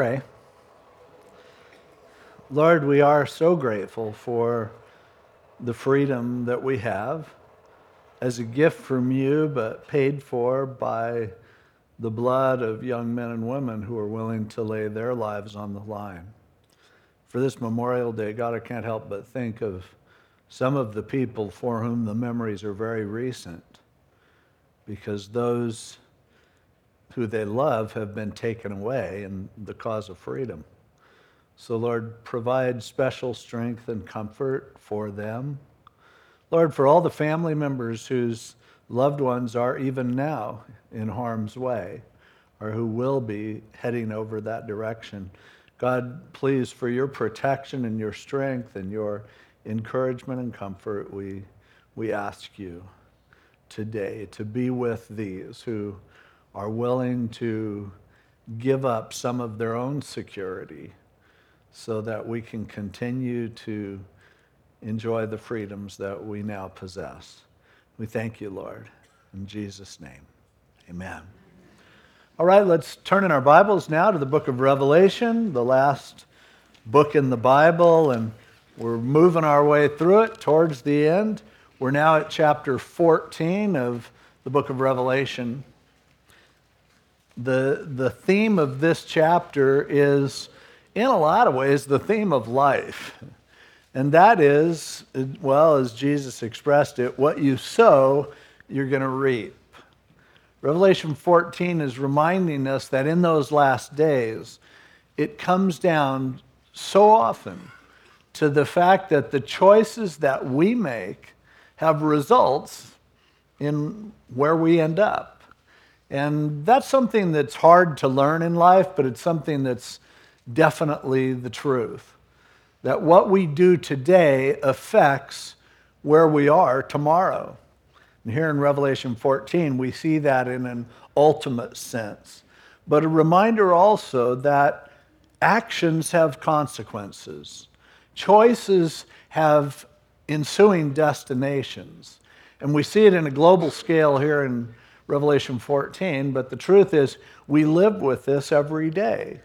pray. Lord, we are so grateful for the freedom that we have as a gift from you, but paid for by the blood of young men and women who are willing to lay their lives on the line. For this Memorial Day, God, I can't help but think of some of the people for whom the memories are very recent, because those who they love have been taken away in the cause of freedom. So, Lord, provide special strength and comfort for them. Lord, for all the family members whose loved ones are even now in harm's way or who will be heading over that direction. God, please, for your protection and your strength and your encouragement and comfort, we, we ask you today to be with these who are willing to give up some of their own security so that we can continue to enjoy the freedoms that we now possess. We thank you, Lord. In Jesus' name, amen. All right, let's turn in our Bibles now to the book of Revelation, the last book in the Bible, and we're moving our way through it towards the end. We're now at chapter 14 of the book of Revelation. The, the theme of this chapter is, in a lot of ways, the theme of life. And that is, well, as Jesus expressed it, what you sow, you're going to reap. Revelation 14 is reminding us that in those last days, it comes down so often to the fact that the choices that we make have results in where we end up. And that's something that's hard to learn in life, but it's something that's definitely the truth that what we do today affects where we are tomorrow. And here in Revelation 14, we see that in an ultimate sense. But a reminder also that actions have consequences, choices have ensuing destinations. And we see it in a global scale here in Revelation 14, but the truth is, we live with this every day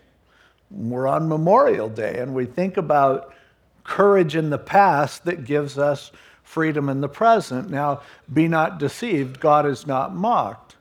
we're on Memorial Day and we think about courage in the past that gives us freedom in the present. Now, be not deceived, God is not mocked.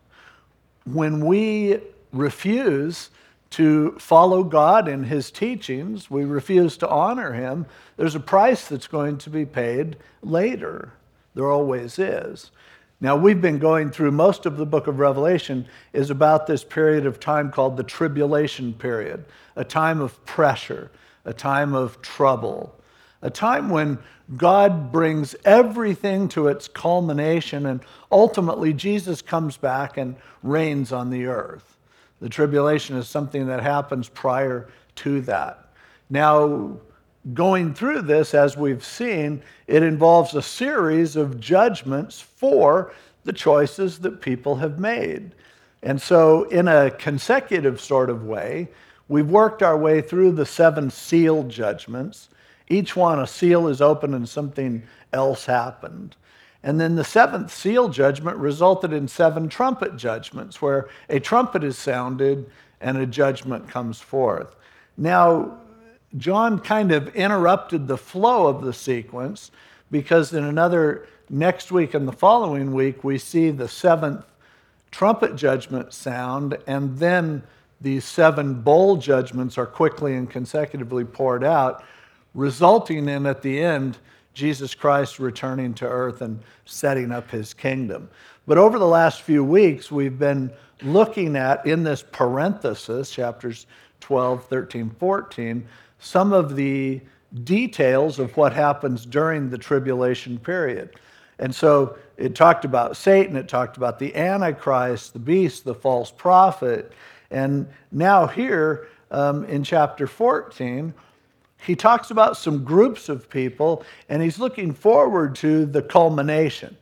When we refuse to follow God in His teachings, we refuse to honor Him, there's a price that's going to be paid later. There always is. Now, we've been going through most of the book of Revelation is about this period of time called the tribulation period, a time of pressure, a time of trouble, a time when God brings everything to its culmination and ultimately Jesus comes back and reigns on the earth. The tribulation is something that happens prior to that. Now, going through this, as we've seen, it involves a series of judgments for the choices that people have made. And so, in a consecutive sort of way, we've worked our way through the seven seal judgments. Each one, a seal is opened and something else happened. And then the seventh seal judgment resulted in seven trumpet judgments, where a trumpet is sounded and a judgment comes forth. Now, John kind of interrupted the flow of the sequence because in another next week and the following week, we see the seventh trumpet judgment sound, and then these seven bowl judgments are quickly and consecutively poured out, resulting in, at the end, Jesus Christ returning to earth and setting up his kingdom. But over the last few weeks, we've been looking at, in this parenthesis, chapters 12, 13, 14, some of the details of what happens during the tribulation period. And so it talked about Satan, it talked about the Antichrist, the beast, the false prophet. And now, here um, in chapter 14, he talks about some groups of people and he's looking forward to the culmination.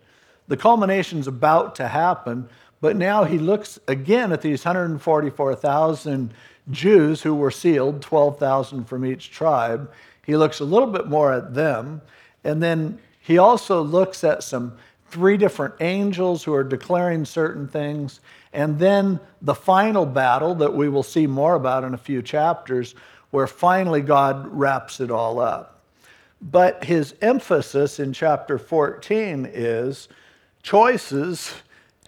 The culmination is about to happen, but now he looks again at these 144,000 Jews who were sealed, 12,000 from each tribe. He looks a little bit more at them. And then he also looks at some three different angels who are declaring certain things, and then the final battle that we will see more about in a few chapters, where finally God wraps it all up. But his emphasis in chapter 14 is choices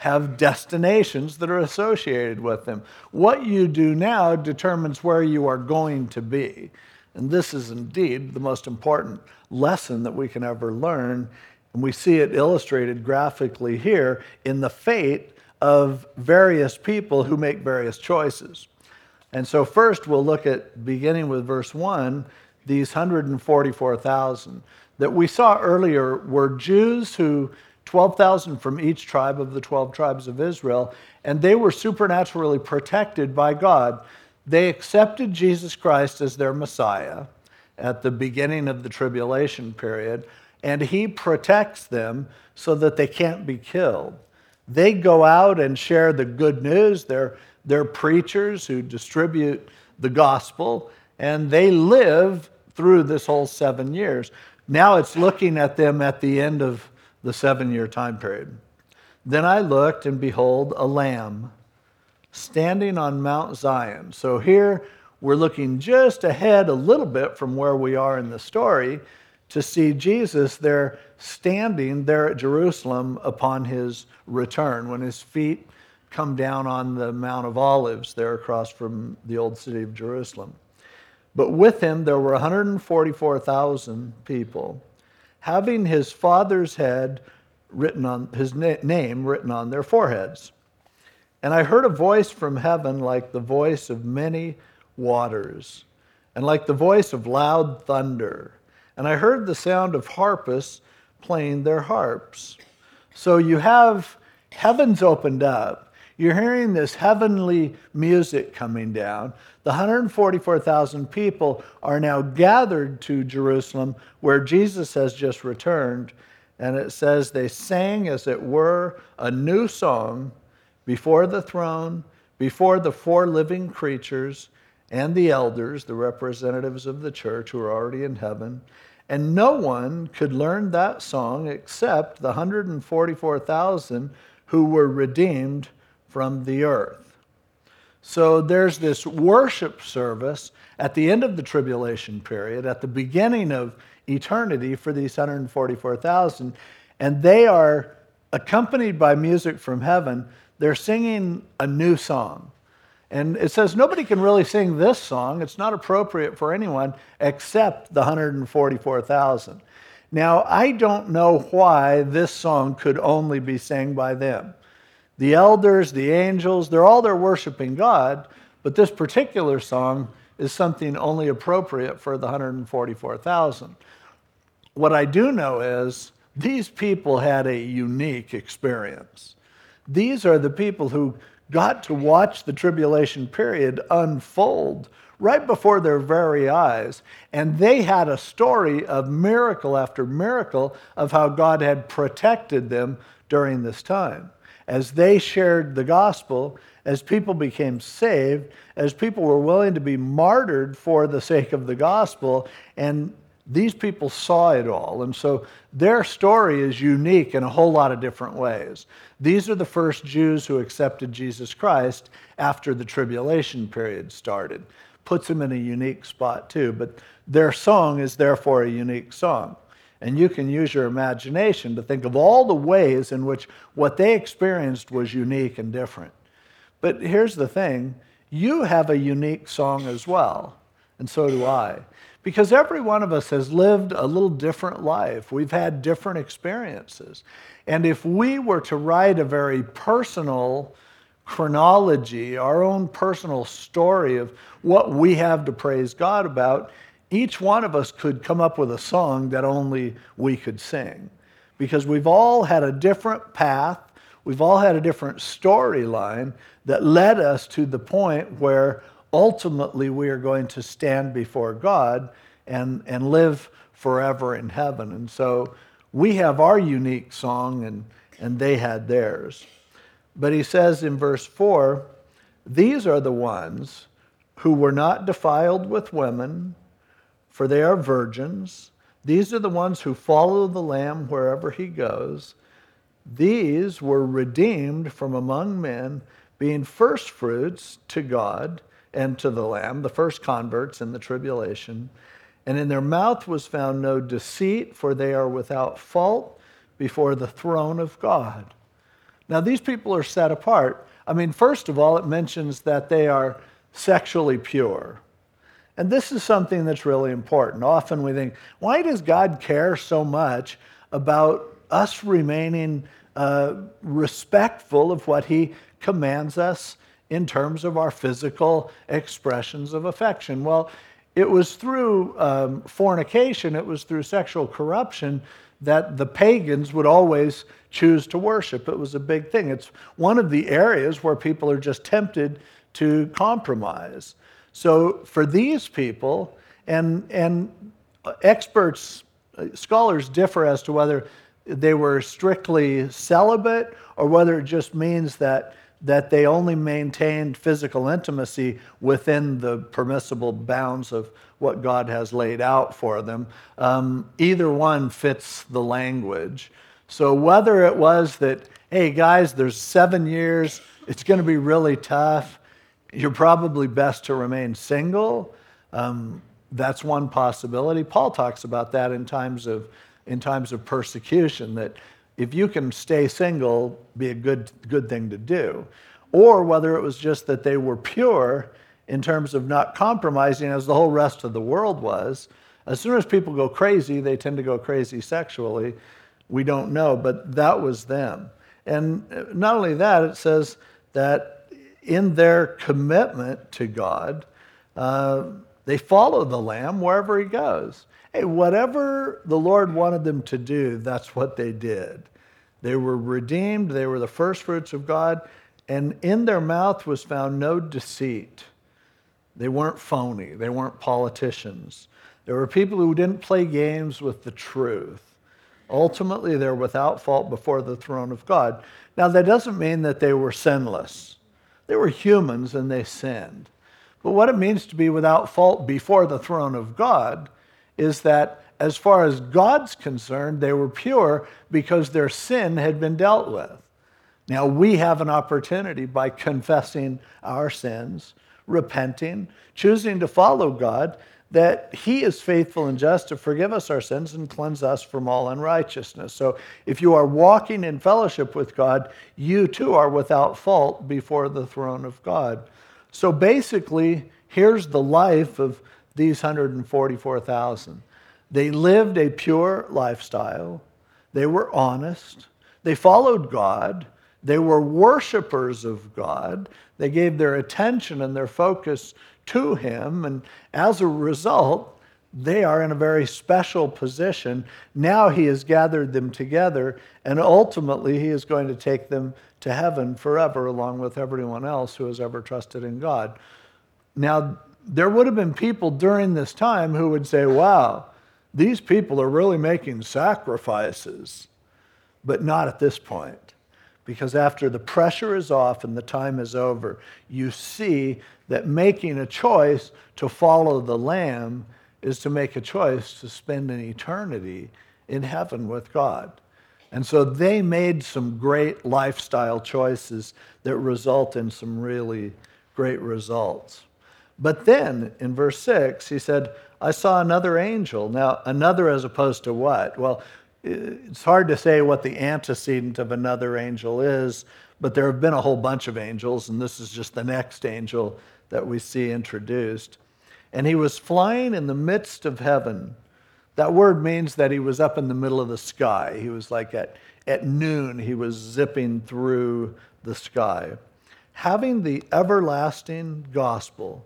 have destinations that are associated with them. What you do now determines where you are going to be. And this is indeed the most important lesson that we can ever learn. And we see it illustrated graphically here in the fate of various people who make various choices. And so, first, we'll look at beginning with verse 1 these 144,000 that we saw earlier were Jews who 12,000 from each tribe of the 12 tribes of Israel, and they were supernaturally protected by God. They accepted Jesus Christ as their Messiah at the beginning of the tribulation period, and He protects them so that they can't be killed. They go out and share the good news. They're, they're preachers who distribute the gospel, and they live through this whole seven years. Now it's looking at them at the end of the seven year time period. Then I looked, and behold, a lamb standing on Mount Zion. So here we're looking just ahead a little bit from where we are in the story to see Jesus there standing there at Jerusalem upon his return when his feet come down on the Mount of Olives there across from the old city of Jerusalem. But with him there were 144,000 people, having his father's head written on his na- name written on their foreheads. And I heard a voice from heaven like the voice of many waters, and like the voice of loud thunder. And I heard the sound of harpists playing their harps. So you have heavens opened up. You're hearing this heavenly music coming down. The 144,000 people are now gathered to Jerusalem where Jesus has just returned. And it says they sang, as it were, a new song before the throne, before the four living creatures and the elders, the representatives of the church who are already in heaven. And no one could learn that song except the 144,000 who were redeemed from the earth. So there's this worship service at the end of the tribulation period, at the beginning of eternity for these 144,000, and they are accompanied by music from heaven. They're singing a new song. And it says nobody can really sing this song. It's not appropriate for anyone except the 144,000. Now, I don't know why this song could only be sang by them. The elders, the angels, they're all there worshiping God, but this particular song is something only appropriate for the 144,000. What I do know is these people had a unique experience. These are the people who got to watch the tribulation period unfold right before their very eyes. And they had a story of miracle after miracle of how God had protected them during this time as they shared the gospel, as people became saved, as people were willing to be martyred for the sake of the gospel, and these people saw it all. And so their story is unique in a whole lot of different ways. These are the first Jews who accepted Jesus Christ after the tribulation period started. Puts them in a unique spot too, but their song is therefore a unique song. And you can use your imagination to think of all the ways in which what they experienced was unique and different. But here's the thing you have a unique song as well, and so do I. Because every one of us has lived a little different life. We've had different experiences. And if we were to write a very personal chronology, our own personal story of what we have to praise God about, each one of us could come up with a song that only we could sing because we've all had a different path, we've all had a different storyline that led us to the point where ultimately we are going to stand before God and, and live forever in heaven. And so we have our unique song and, and they had theirs. But he says in verse 4 these are the ones who were not defiled with women for they are virgins. These are the ones who follow the Lamb wherever he goes. These were redeemed from among men, being firstfruits to God and to the Lamb, the first converts in the tribulation. And in their mouth was found no deceit, for they are without fault before the throne of God. Now, these people are set apart. I mean, first of all, it mentions that they are sexually pure. And this is something that's really important. Often we think, why does God care so much about us remaining uh, respectful of what He commands us in terms of our physical expressions of affection? Well, it was through um, fornication, it was through sexual corruption that the pagans would always choose to worship. It was a big thing. It's one of the areas where people are just tempted to compromise. So for these people, and, and experts, uh, scholars differ as to whether they were strictly celibate or whether it just means that that they only maintained physical intimacy within the permissible bounds of what God has laid out for them. Um, either one fits the language. So, whether it was that, hey guys, there's seven years, it's going to be really tough, you're probably best to remain single. Um, that's one possibility. Paul talks about that in times of, in times of persecution, that if you can stay single, be a good, good thing to do. Or whether it was just that they were pure in terms of not compromising as the whole rest of the world was. As soon as people go crazy, they tend to go crazy sexually. We don't know, but that was them. And not only that, it says that in their commitment to God, uh, they follow the Lamb wherever he goes hey, whatever the Lord wanted them to do, that's what they did. They were redeemed, they were the first fruits of God, and in their mouth was found no deceit. They weren't phony, they weren't politicians. There were people who didn't play games with the truth. Ultimately, they're without fault before the throne of God. Now, that doesn't mean that they were sinless. They were humans and they sinned. But what it means to be without fault before the throne of God is that as far as God's concerned, they were pure because their sin had been dealt with. Now we have an opportunity by confessing our sins, repenting, choosing to follow God, that He is faithful and just to forgive us our sins and cleanse us from all unrighteousness. So if you are walking in fellowship with God, you too are without fault before the throne of God. So basically, here's the life of these 144,000. They lived a pure lifestyle. They were honest. They followed God. They were worshipers of God. They gave their attention and their focus to Him. And as a result, they are in a very special position. Now He has gathered them together, and ultimately He is going to take them to heaven forever, along with everyone else who has ever trusted in God. Now, there would have been people during this time who would say, wow, these people are really making sacrifices. But not at this point. Because after the pressure is off and the time is over, you see that making a choice to follow the Lamb is to make a choice to spend an eternity in heaven with God. And so they made some great lifestyle choices that result in some really great results. But then in verse 6, he said, I saw another angel. Now, another as opposed to what? Well, it's hard to say what the antecedent of another angel is, but there have been a whole bunch of angels, and this is just the next angel that we see introduced. And he was flying in the midst of heaven. That word means that he was up in the middle of the sky. He was like at, at noon, he was zipping through the sky, having the everlasting gospel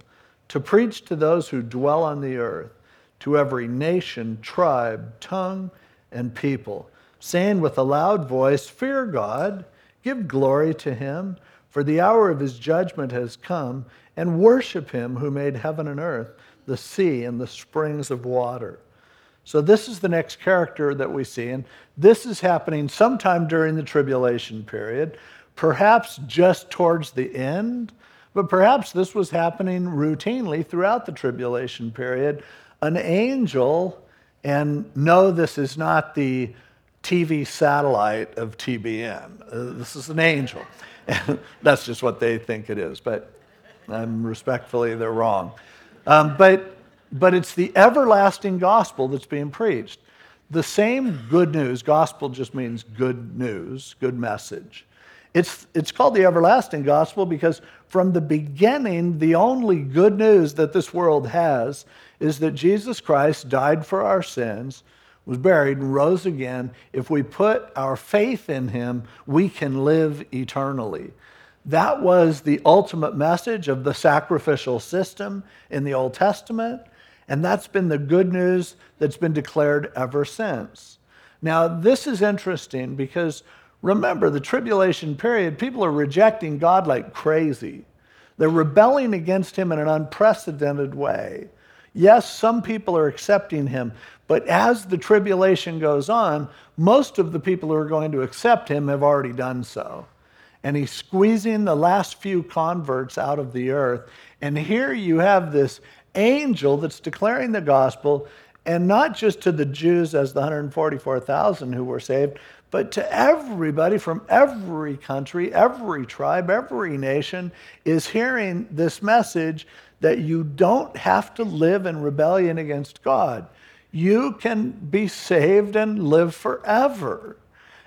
to preach to those who dwell on the earth, to every nation, tribe, tongue, and people, saying with a loud voice, Fear God, give glory to him, for the hour of his judgment has come, and worship him who made heaven and earth, the sea, and the springs of water. So, this is the next character that we see, and this is happening sometime during the tribulation period, perhaps just towards the end but perhaps this was happening routinely throughout the tribulation period. An angel, and no, this is not the TV satellite of TBN. Uh, this is an angel. That's just what they think it is, but um, respectfully, they're wrong. Um, but, but it's the everlasting gospel that's being preached. The same good news, gospel just means good news, good message. It's, it's called the everlasting gospel because from the beginning, the only good news that this world has is that Jesus Christ died for our sins, was buried, and rose again. If we put our faith in him, we can live eternally. That was the ultimate message of the sacrificial system in the Old Testament. And that's been the good news that's been declared ever since. Now, this is interesting because remember, the tribulation period, people are rejecting God like crazy. They're rebelling against Him in an unprecedented way. Yes, some people are accepting Him, but as the tribulation goes on, most of the people who are going to accept Him have already done so. And He's squeezing the last few converts out of the earth. And here you have this angel that's declaring the gospel, and not just to the Jews as the 144,000 who were saved, but to everybody from every country, every tribe, every nation is hearing this message that you don't have to live in rebellion against God. You can be saved and live forever.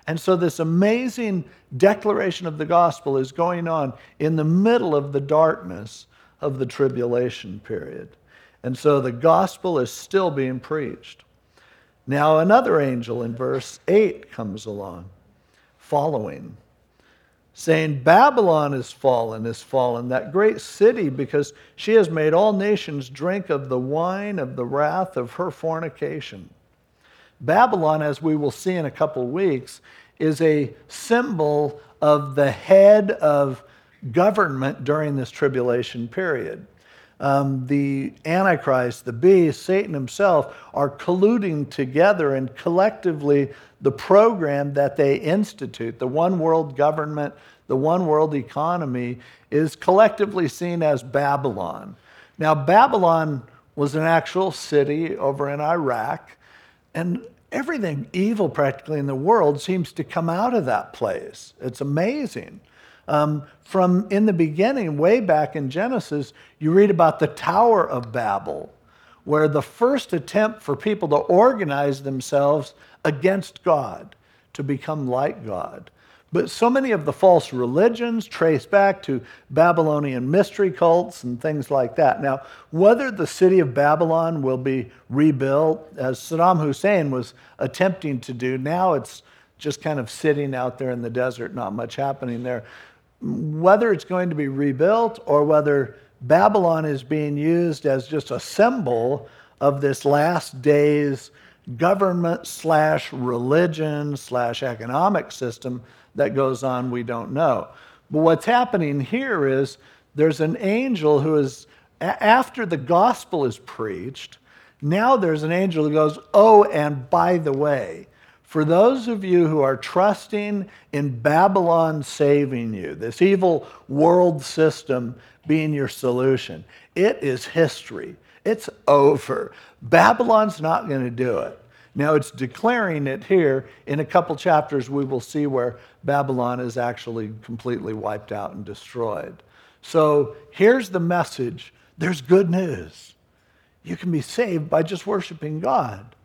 And so, this amazing declaration of the gospel is going on in the middle of the darkness of the tribulation period. And so the gospel is still being preached. Now, another angel in verse 8 comes along, following, saying, Babylon is fallen, is fallen, that great city, because she has made all nations drink of the wine of the wrath of her fornication. Babylon, as we will see in a couple weeks, is a symbol of the head of government during this tribulation period. Um, the Antichrist, the beast, Satan himself are colluding together and collectively the program that they institute, the one world government, the one world economy, is collectively seen as Babylon. Now, Babylon was an actual city over in Iraq, and everything evil practically in the world seems to come out of that place. It's amazing. Um, from in the beginning, way back in Genesis, you read about the Tower of Babel, where the first attempt for people to organize themselves against God, to become like God. But so many of the false religions trace back to Babylonian mystery cults and things like that. Now, whether the city of Babylon will be rebuilt, as Saddam Hussein was attempting to do, now it's just kind of sitting out there in the desert, not much happening there whether it's going to be rebuilt or whether Babylon is being used as just a symbol of this last days government slash religion slash economic system that goes on, we don't know. But what's happening here is there's an angel who is, after the gospel is preached, now there's an angel who goes, Oh, and by the way, for those of you who are trusting in Babylon saving you, this evil world system being your solution, it is history. It's over. Babylon's not going to do it. Now, it's declaring it here. In a couple chapters, we will see where Babylon is actually completely wiped out and destroyed. So here's the message there's good news. You can be saved by just worshiping God.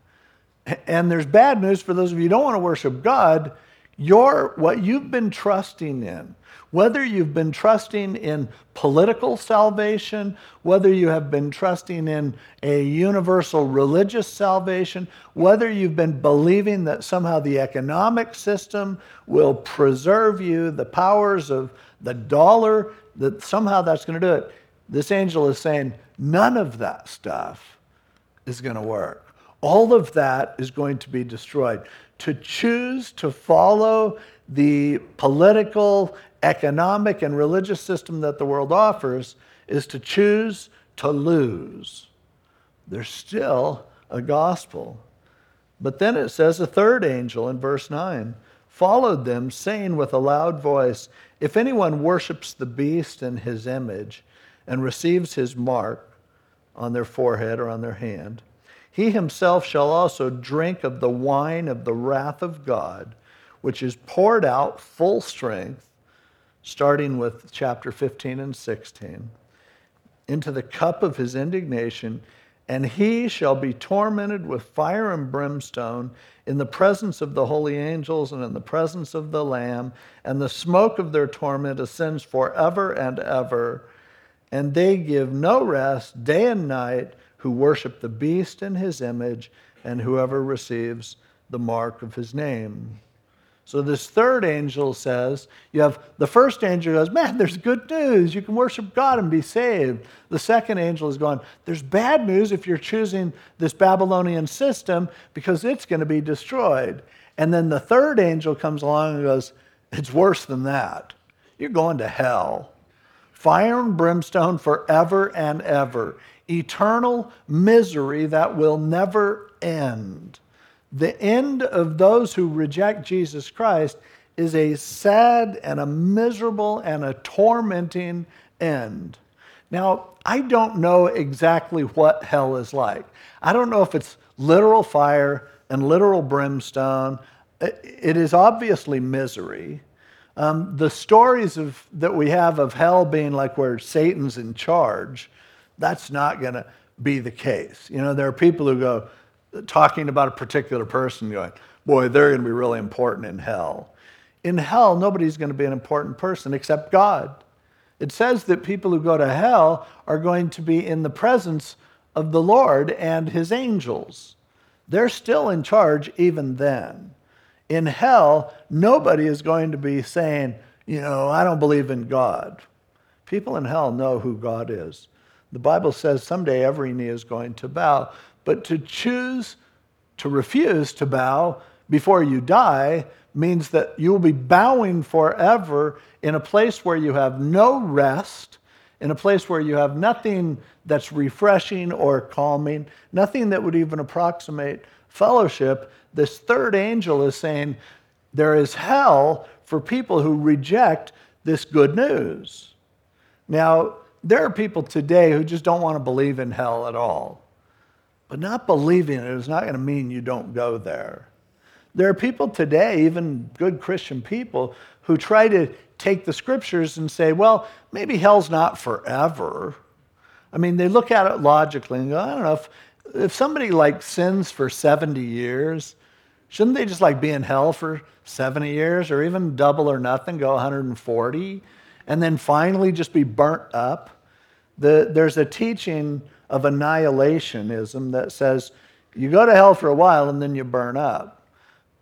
And there's bad news for those of you who don't want to worship God. Your, what you've been trusting in, whether you've been trusting in political salvation, whether you have been trusting in a universal religious salvation, whether you've been believing that somehow the economic system will preserve you, the powers of the dollar, that somehow that's going to do it. This angel is saying none of that stuff is going to work all of that is going to be destroyed. To choose to follow the political, economic, and religious system that the world offers is to choose to lose. There's still a gospel. But then it says a third angel in verse 9 followed them, saying with a loud voice, If anyone worships the beast and his image and receives his mark on their forehead or on their hand, he himself shall also drink of the wine of the wrath of God, which is poured out full strength, starting with chapter 15 and 16, into the cup of his indignation, and he shall be tormented with fire and brimstone in the presence of the holy angels and in the presence of the Lamb, and the smoke of their torment ascends forever and ever. And they give no rest day and night who worship the beast in his image and whoever receives the mark of his name. So this third angel says, you have the first angel goes, man, there's good news. You can worship God and be saved. The second angel is going, there's bad news if you're choosing this Babylonian system because it's going to be destroyed. And then the third angel comes along and goes, it's worse than that. You're going to hell. Fire and brimstone forever and ever eternal misery that will never end. The end of those who reject Jesus Christ is a sad and a miserable and a tormenting end. Now, I don't know exactly what hell is like. I don't know if it's literal fire and literal brimstone. It is obviously misery. Um, the stories of, that we have of hell being like where Satan's in charge that's not going to be the case. You know, there are people who go talking about a particular person going, boy, they're going to be really important in hell. In hell, nobody's going to be an important person except God. It says that people who go to hell are going to be in the presence of the Lord and his angels. They're still in charge even then. In hell, nobody is going to be saying, you know, I don't believe in God. People in hell know who God is. The Bible says someday every knee is going to bow, but to choose to refuse to bow before you die means that you will be bowing forever in a place where you have no rest, in a place where you have nothing that's refreshing or calming, nothing that would even approximate fellowship. This third angel is saying there is hell for people who reject this good news. Now, there are people today who just don't want to believe in hell at all. But not believing it is not going to mean you don't go there. There are people today, even good Christian people, who try to take the scriptures and say, well, maybe hell's not forever. I mean, they look at it logically and go, I don't know, if, if somebody like sins for 70 years, shouldn't they just like be in hell for 70 years or even double or nothing, go 140, and then finally just be burnt up? The, there's a teaching of annihilationism that says you go to hell for a while and then you burn up.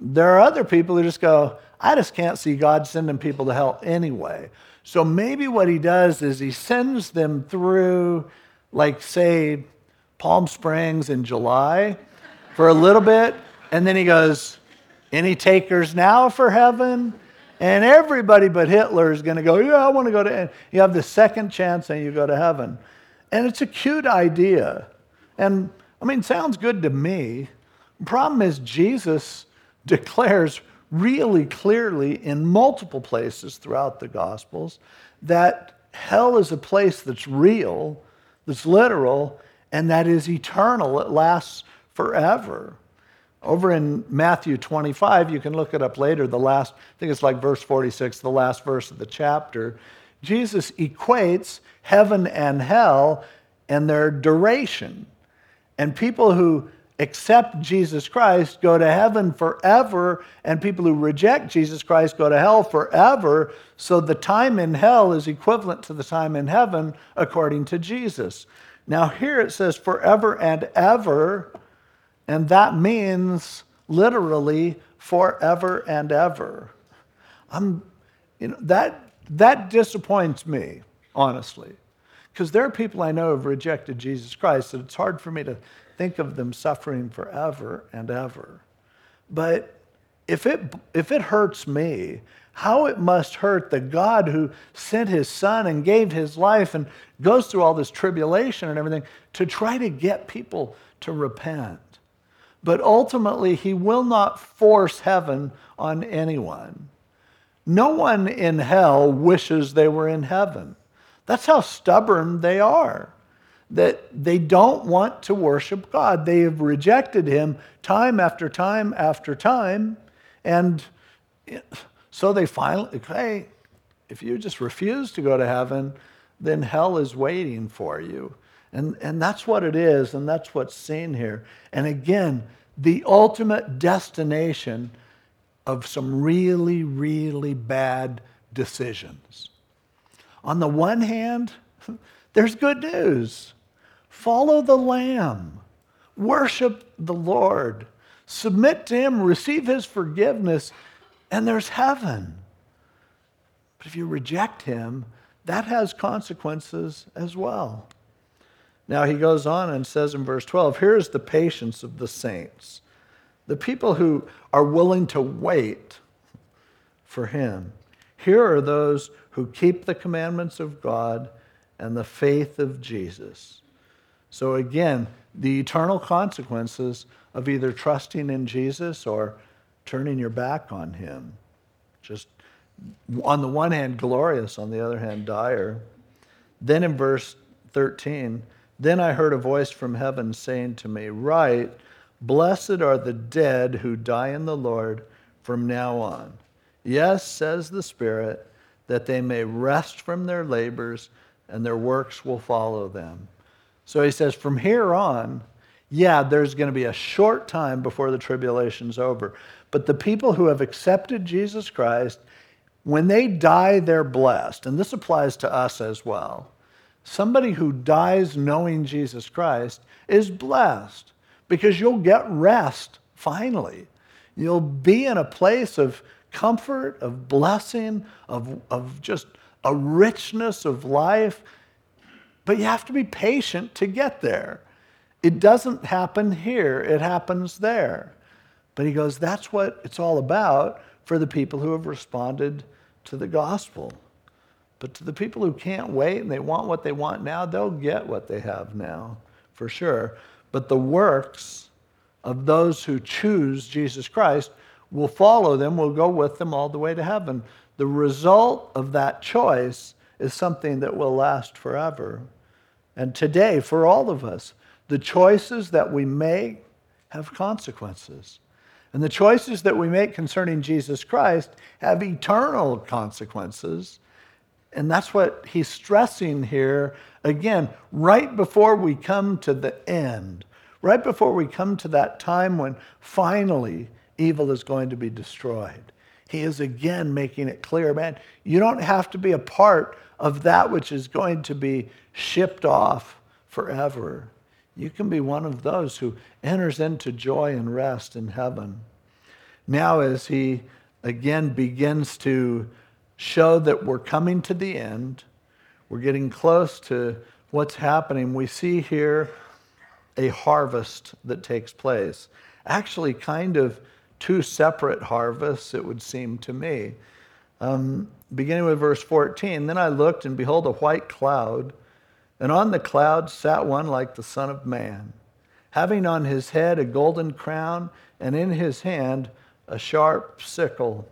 There are other people who just go, I just can't see God sending people to hell anyway. So maybe what he does is he sends them through, like, say, Palm Springs in July for a little bit, and then he goes, Any takers now for heaven? And everybody but Hitler is going to go, Yeah, I want to go to. You have the second chance and you go to heaven. And it's a cute idea. And I mean, sounds good to me. The problem is, Jesus declares really clearly in multiple places throughout the Gospels that hell is a place that's real, that's literal, and that is eternal. It lasts forever. Over in Matthew 25, you can look it up later, the last, I think it's like verse 46, the last verse of the chapter. Jesus equates heaven and hell and their duration. And people who accept Jesus Christ go to heaven forever, and people who reject Jesus Christ go to hell forever. So the time in hell is equivalent to the time in heaven according to Jesus. Now, here it says forever and ever. And that means literally forever and ever. I'm, you know, that, that disappoints me, honestly. Because there are people I know have rejected Jesus Christ, and it's hard for me to think of them suffering forever and ever. But if it, if it hurts me, how it must hurt the God who sent his son and gave his life and goes through all this tribulation and everything to try to get people to repent. But ultimately, he will not force heaven on anyone. No one in hell wishes they were in heaven. That's how stubborn they are. that they don't want to worship God. They have rejected Him time after time after time. And so they finally, hey, if you just refuse to go to heaven, then hell is waiting for you. And, and that's what it is, and that's what's seen here. And again, the ultimate destination of some really, really bad decisions. On the one hand, there's good news. Follow the Lamb, worship the Lord, submit to Him, receive His forgiveness, and there's heaven. But if you reject Him, that has consequences as well. Now he goes on and says in verse 12 here's the patience of the saints, the people who are willing to wait for him. Here are those who keep the commandments of God and the faith of Jesus. So again, the eternal consequences of either trusting in Jesus or turning your back on him. Just on the one hand, glorious, on the other hand, dire. Then in verse 13, then I heard a voice from heaven saying to me, Write, blessed are the dead who die in the Lord from now on. Yes, says the Spirit, that they may rest from their labors and their works will follow them. So he says, from here on, yeah, there's going to be a short time before the tribulation's over. But the people who have accepted Jesus Christ, when they die, they're blessed. And this applies to us as well. Somebody who dies knowing Jesus Christ is blessed because you'll get rest finally. You'll be in a place of comfort, of blessing, of, of just a richness of life. But you have to be patient to get there. It doesn't happen here, it happens there. But he goes, that's what it's all about for the people who have responded to the gospel. But to the people who can't wait and they want what they want now, they'll get what they have now, for sure. But the works of those who choose Jesus Christ will follow them, will go with them all the way to heaven. The result of that choice is something that will last forever. And today, for all of us, the choices that we make have consequences. And the choices that we make concerning Jesus Christ have eternal consequences. And that's what he's stressing here again, right before we come to the end, right before we come to that time when finally evil is going to be destroyed. He is again making it clear, man, you don't have to be a part of that which is going to be shipped off forever. You can be one of those who enters into joy and rest in heaven. Now, as he again begins to show that we're coming to the end. We're getting close to what's happening. We see here a harvest that takes place. Actually, kind of two separate harvests, it would seem to me. Um, beginning with verse 14 Then I looked, and behold, a white cloud, and on the cloud sat one like the Son of Man, having on his head a golden crown, and in his hand a sharp sickle.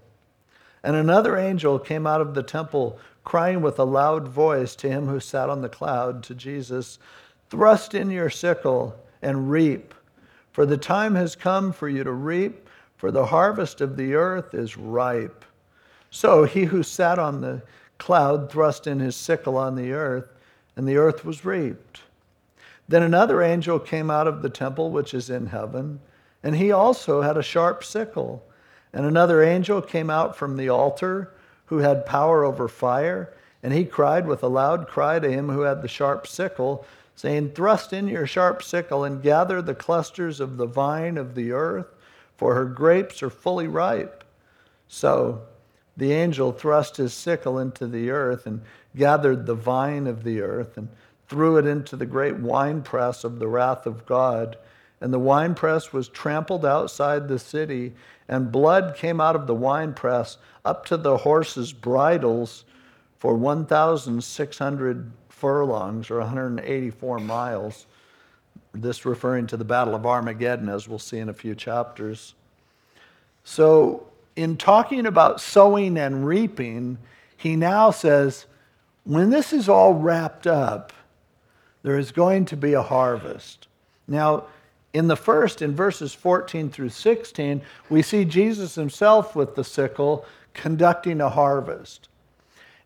And another angel came out of the temple, crying with a loud voice to him who sat on the cloud, to Jesus, Thrust in your sickle and reap, for the time has come for you to reap, for the harvest of the earth is ripe. So he who sat on the cloud thrust in his sickle on the earth, and the earth was reaped. Then another angel came out of the temple which is in heaven, and he also had a sharp sickle. And another angel came out from the altar who had power over fire, and he cried with a loud cry to him who had the sharp sickle, saying, Thrust in your sharp sickle and gather the clusters of the vine of the earth, for her grapes are fully ripe. So the angel thrust his sickle into the earth and gathered the vine of the earth and threw it into the great winepress of the wrath of God. And the winepress was trampled outside the city and blood came out of the winepress up to the horses' bridles for 1,600 furlongs or 184 miles. This referring to the Battle of Armageddon, as we'll see in a few chapters. So, in talking about sowing and reaping, he now says, when this is all wrapped up, there is going to be a harvest. Now, in the first, in verses 14 through 16, we see Jesus himself with the sickle conducting a harvest.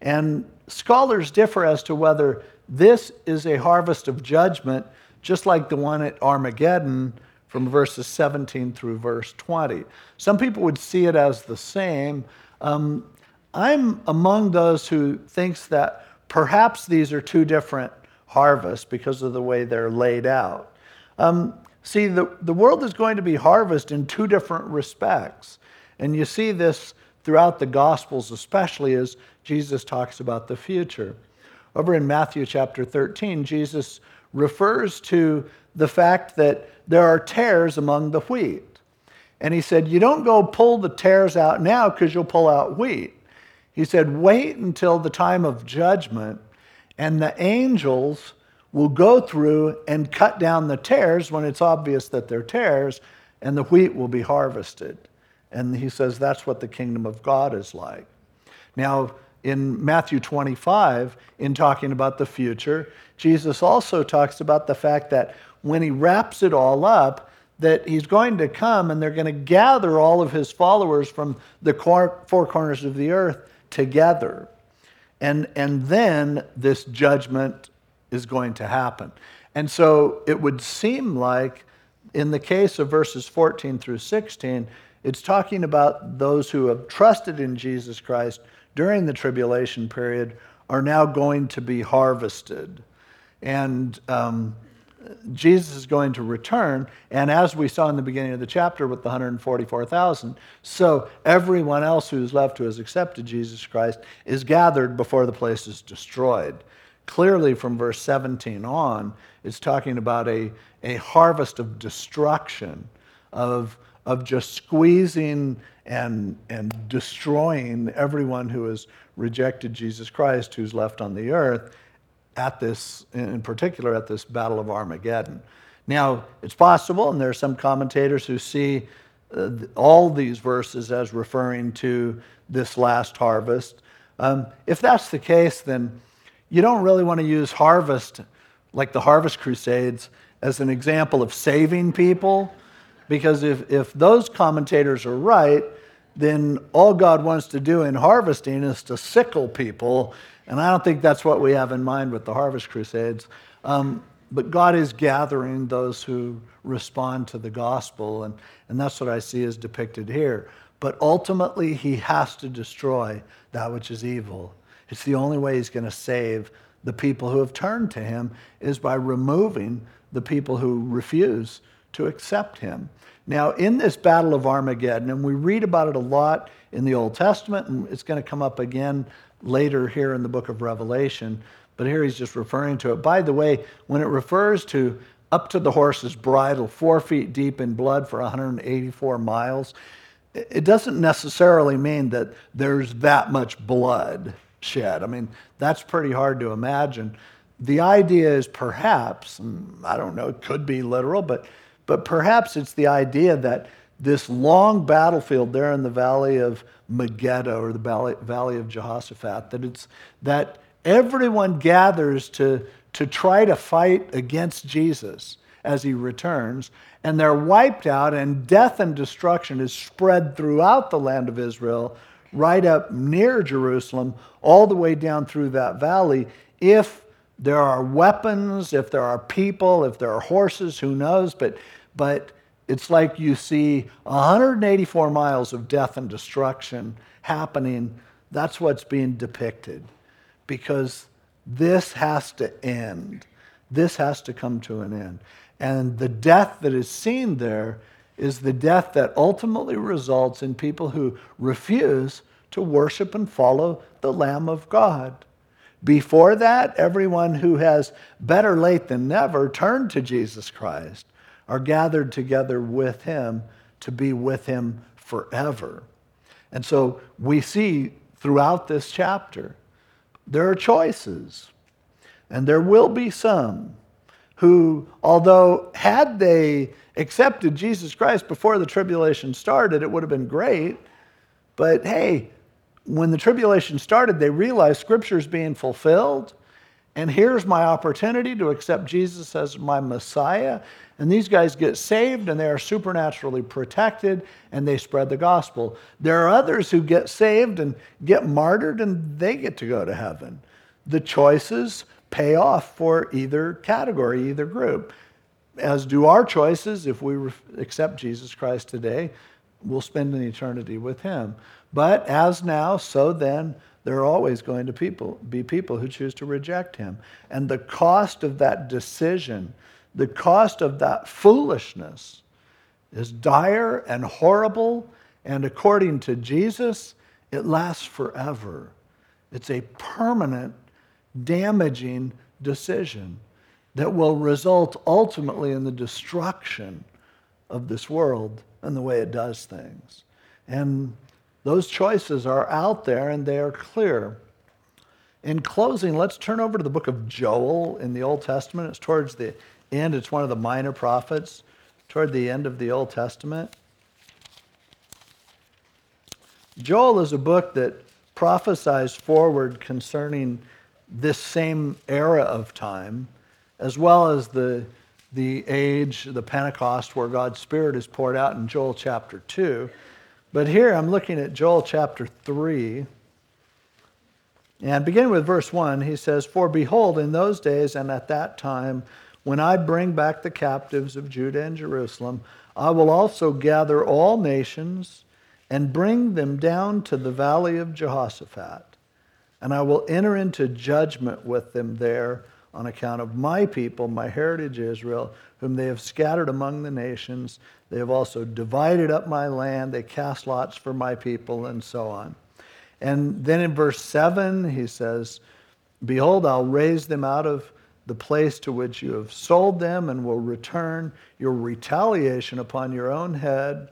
And scholars differ as to whether this is a harvest of judgment, just like the one at Armageddon from verses 17 through verse 20. Some people would see it as the same. Um, I'm among those who thinks that perhaps these are two different harvests because of the way they're laid out. Um, see, the, the world is going to be harvested in two different respects. And you see this throughout the Gospels, especially as Jesus talks about the future. Over in Matthew chapter 13, Jesus refers to the fact that there are tares among the wheat. And he said, You don't go pull the tares out now because you'll pull out wheat. He said, Wait until the time of judgment, and the angels will go through and cut down the tares when it's obvious that they're tares, and the wheat will be harvested. And he says that's what the kingdom of God is like. Now, in Matthew 25, in talking about the future, Jesus also talks about the fact that when he wraps it all up, that he's going to come and they're going to gather all of his followers from the four corners of the earth together. And, and then this judgment is going to happen. And so it would seem like, in the case of verses 14 through 16, it's talking about those who have trusted in Jesus Christ during the tribulation period are now going to be harvested. And um, Jesus is going to return. And as we saw in the beginning of the chapter with the 144,000, so everyone else who's left who has accepted Jesus Christ is gathered before the place is destroyed. Clearly, from verse 17 on, it's talking about a, a harvest of destruction, of of just squeezing and, and destroying everyone who has rejected Jesus Christ, who's left on the earth, at this, in particular, at this Battle of Armageddon. Now, it's possible, and there are some commentators who see uh, all these verses as referring to this last harvest. Um, if that's the case, then you don't really want to use harvest, like the Harvest Crusades, as an example of saving people because if, if those commentators are right, then all God wants to do in harvesting is to sickle people. And I don't think that's what we have in mind with the Harvest Crusades. Um, but God is gathering those who respond to the gospel, and, and that's what I see is depicted here. But ultimately, he has to destroy that which is evil. It's the only way he's going to save the people who have turned to him is by removing the people who refuse to accept him. Now, in this battle of Armageddon, and we read about it a lot in the Old Testament, and it's going to come up again later here in the book of Revelation, but here he's just referring to it. By the way, when it refers to up to the horse's bridle, four feet deep in blood for 184 miles, it doesn't necessarily mean that there's that much blood shed. I mean, that's pretty hard to imagine. The idea is perhaps, I don't know, it could be literal, but but perhaps it's the idea that this long battlefield there in the valley of Megiddo or the valley, valley of Jehoshaphat, that it's that everyone gathers to, to try to fight against Jesus as he returns, and they're wiped out, and death and destruction is spread throughout the land of Israel, right up near Jerusalem, all the way down through that valley, if there are weapons, if there are people, if there are horses, who knows? But but it's like you see 184 miles of death and destruction happening. That's what's being depicted because this has to end. This has to come to an end. And the death that is seen there is the death that ultimately results in people who refuse to worship and follow the Lamb of God. Before that, everyone who has better late than never turned to Jesus Christ are gathered together with him to be with him forever. And so we see throughout this chapter, there are choices. And there will be some who, although had they accepted Jesus Christ before the tribulation started, it would have been great. But hey, when the tribulation started, they realized Scripture is being fulfilled and here's my opportunity to accept Jesus as my Messiah. And these guys get saved and they are supernaturally protected and they spread the gospel. There are others who get saved and get martyred and they get to go to heaven. The choices pay off for either category, either group. As do our choices if we accept Jesus Christ today, we'll spend an eternity with him. But as now, so then, there are always going to people, be people who choose to reject him. And the cost of that decision, the cost of that foolishness, is dire and horrible. And according to Jesus, it lasts forever. It's a permanent, damaging decision that will result ultimately in the destruction of this world and the way it does things. And those choices are out there and they are clear. In closing, let's turn over to the book of Joel in the Old Testament. It's towards the end, it's one of the minor prophets, toward the end of the Old Testament. Joel is a book that prophesies forward concerning this same era of time, as well as the, the age, the Pentecost, where God's Spirit is poured out in Joel chapter 2. But here I'm looking at Joel chapter 3. And beginning with verse 1, he says, For behold, in those days and at that time, when I bring back the captives of Judah and Jerusalem, I will also gather all nations and bring them down to the valley of Jehoshaphat. And I will enter into judgment with them there on account of my people, my heritage Israel, whom they have scattered among the nations they have also divided up my land. They cast lots for my people, and so on. And then in verse 7, he says, Behold, I'll raise them out of the place to which you have sold them and will return your retaliation upon your own head.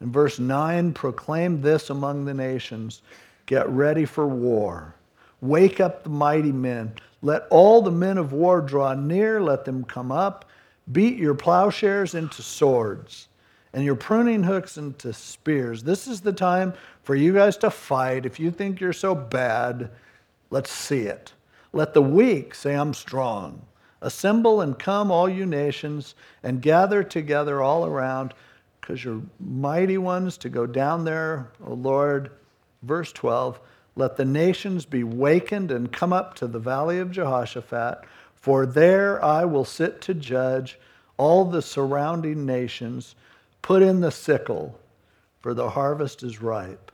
In verse 9, proclaim this among the nations get ready for war. Wake up the mighty men. Let all the men of war draw near. Let them come up. Beat your plowshares into swords and your pruning hooks into spears. This is the time for you guys to fight. If you think you're so bad, let's see it. Let the weak say, I'm strong. Assemble and come, all you nations, and gather together all around, because you're mighty ones to go down there, O Lord. Verse 12 Let the nations be wakened and come up to the valley of Jehoshaphat, for there I will sit to judge all the surrounding nations Put in the sickle, for the harvest is ripe.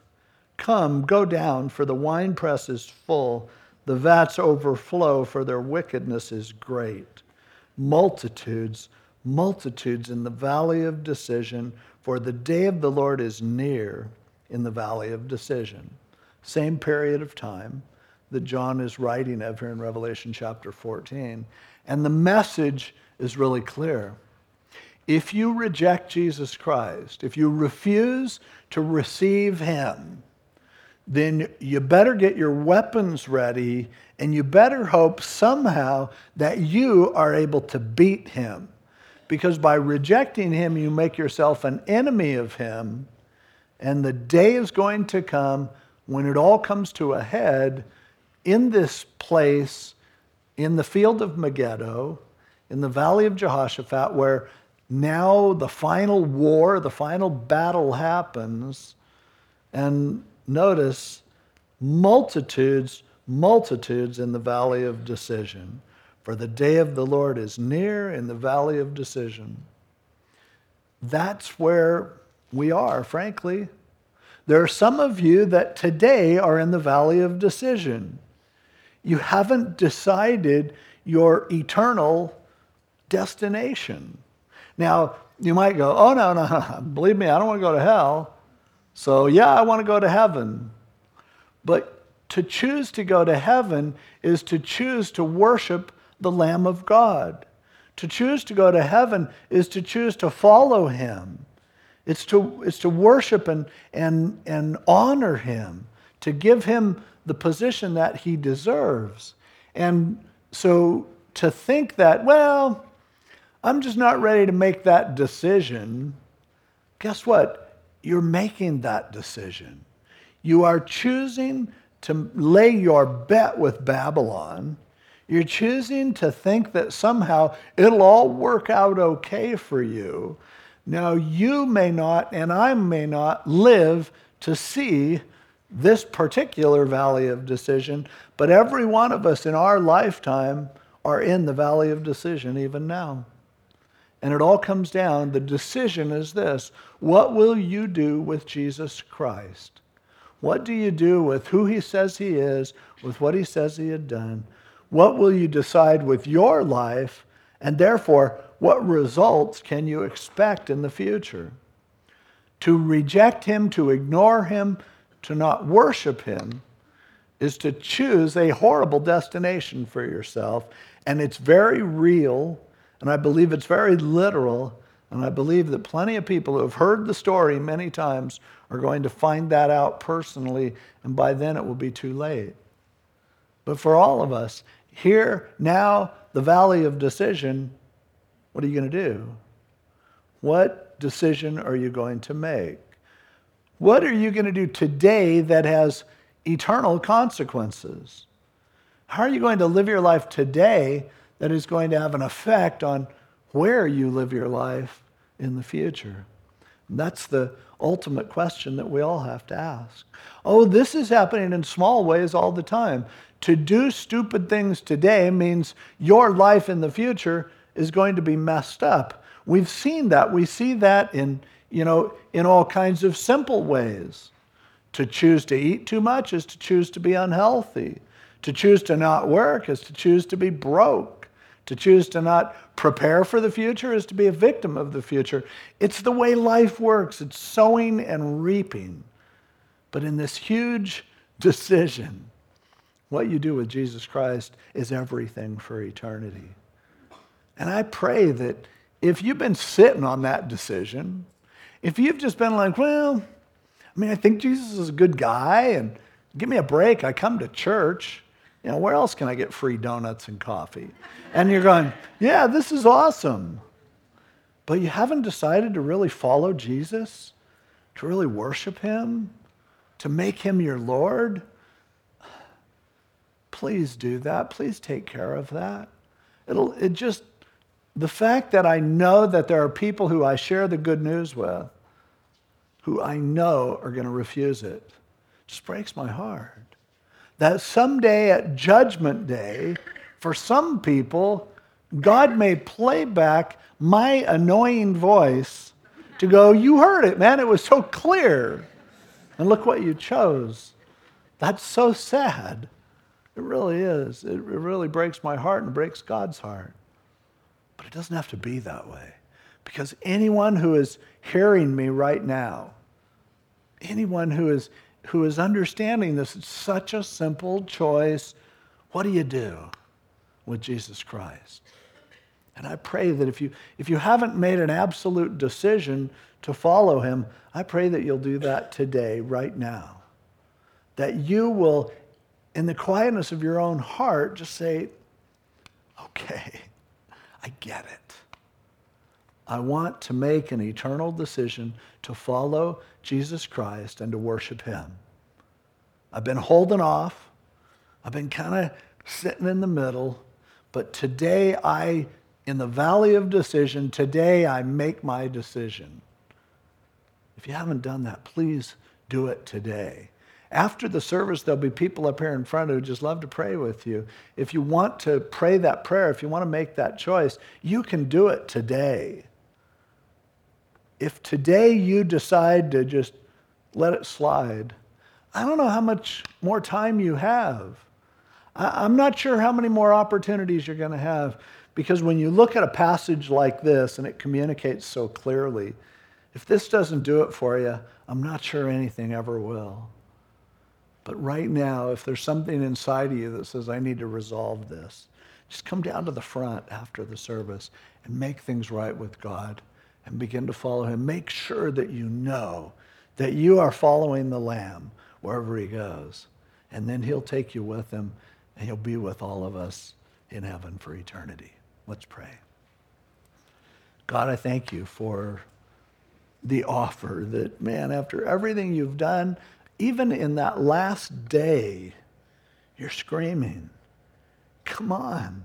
Come, go down, for the winepress is full. The vats overflow, for their wickedness is great. Multitudes, multitudes in the valley of decision, for the day of the Lord is near in the valley of decision. Same period of time that John is writing of here in Revelation chapter 14. And the message is really clear. If you reject Jesus Christ, if you refuse to receive Him, then you better get your weapons ready and you better hope somehow that you are able to beat Him. Because by rejecting Him, you make yourself an enemy of Him. And the day is going to come when it all comes to a head in this place, in the field of Megiddo, in the valley of Jehoshaphat, where now the final war, the final battle happens, and notice multitudes, multitudes in the valley of decision. For the day of the Lord is near in the valley of decision. That's where we are, frankly. There are some of you that today are in the valley of decision. You haven't decided your eternal destination. Now, you might go, oh, no, no, no, believe me, I don't want to go to hell. So, yeah, I want to go to heaven. But to choose to go to heaven is to choose to worship the Lamb of God. To choose to go to heaven is to choose to follow him. It's to, it's to worship and, and, and honor him, to give him the position that he deserves. And so to think that, well, I'm just not ready to make that decision. Guess what? You're making that decision. You are choosing to lay your bet with Babylon. You're choosing to think that somehow it'll all work out okay for you. Now, you may not, and I may not, live to see this particular valley of decision, but every one of us in our lifetime are in the valley of decision even now. And it all comes down, the decision is this what will you do with Jesus Christ? What do you do with who he says he is, with what he says he had done? What will you decide with your life? And therefore, what results can you expect in the future? To reject him, to ignore him, to not worship him is to choose a horrible destination for yourself. And it's very real, and I believe it's very literal. And I believe that plenty of people who have heard the story many times are going to find that out personally, and by then it will be too late. But for all of us, here, now, the valley of decision, what are you going to do? What decision are you going to make? What are you going to do today that has eternal consequences? How are you going to live your life today that is going to have an effect on where you live your life in the future? And that's the ultimate question that we all have to ask. Oh, this is happening in small ways all the time. To do stupid things today means your life in the future is going to be messed up. We've seen that. We see that in, you know, in all kinds of simple ways. To choose to eat too much is to choose to be unhealthy. To choose to not work is to choose to be broke. To choose to not prepare for the future is to be a victim of the future. It's the way life works. It's sowing and reaping. But in this huge decision, what you do with Jesus Christ is everything for eternity. And I pray that if you've been sitting on that decision, if you've just been like, well, I mean, I think Jesus is a good guy and give me a break. I come to church. You know, where else can I get free donuts and coffee? And you're going, yeah, this is awesome. But you haven't decided to really follow Jesus, to really worship him, to make him your Lord please do that. Please take care of that. It'll, it just, the fact that I know that there are people who I share the good news with who I know are going to refuse it just breaks my heart. That someday at Judgment Day, for some people, God may play back my annoying voice to go, You heard it, man. It was so clear. And look what you chose. That's so sad. It really is. It, really breaks my heart and breaks God's heart. But it doesn't have to be that way. Because anyone who is hearing me right now, anyone who is, who is understanding this, it's such a simple choice. What do you do with Jesus Christ? And I pray that if you, if you haven't made an absolute decision to follow him, I pray that you'll do that today, right now. That you will in the quietness of your own heart, just say, okay, I get it. I want to make an eternal decision to follow Jesus Christ and to worship him. I've been holding off. I've been kind of sitting in the middle. But today I, in the valley of decision, today I make my decision. If you haven't done that, please do it today. After the service, there'll be people up here in front who just love to pray with you. If you want to pray that prayer, if you want to make that choice, you can do it today. If today you decide to just let it slide, I don't know how much more time you have. I'm not sure how many more opportunities you're going to have because when you look at a passage like this and it communicates so clearly, if this doesn't do it for you, I'm not sure anything ever will. But right now, if there's something inside of you that says, I need to resolve this, just come down to the front after the service and make things right with God and begin to follow him. Make sure that you know that you are following the Lamb wherever he goes. And then he'll take you with him and he'll be with all of us in heaven for eternity. Let's pray. God, I thank you for the offer that, man, after everything you've done, even in that last day, you're screaming, Come on,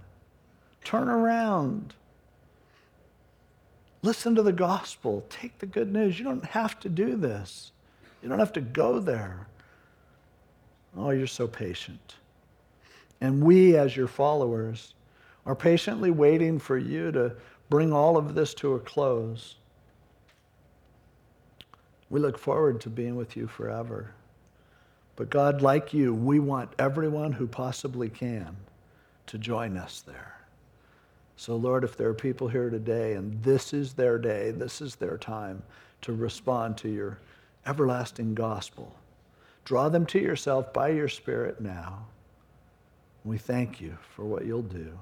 turn around. Listen to the gospel. Take the good news. You don't have to do this, you don't have to go there. Oh, you're so patient. And we, as your followers, are patiently waiting for you to bring all of this to a close. We look forward to being with you forever. But God, like you, we want everyone who possibly can to join us there. So, Lord, if there are people here today and this is their day, this is their time to respond to your everlasting gospel, draw them to yourself by your Spirit now. We thank you for what you'll do.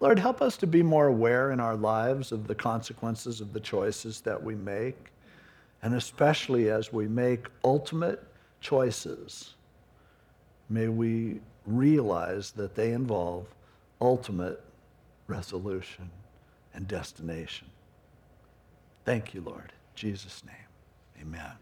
Lord, help us to be more aware in our lives of the consequences of the choices that we make, and especially as we make ultimate choices, may we realize that they involve ultimate resolution and destination. Thank you, Lord. In Jesus' name, amen.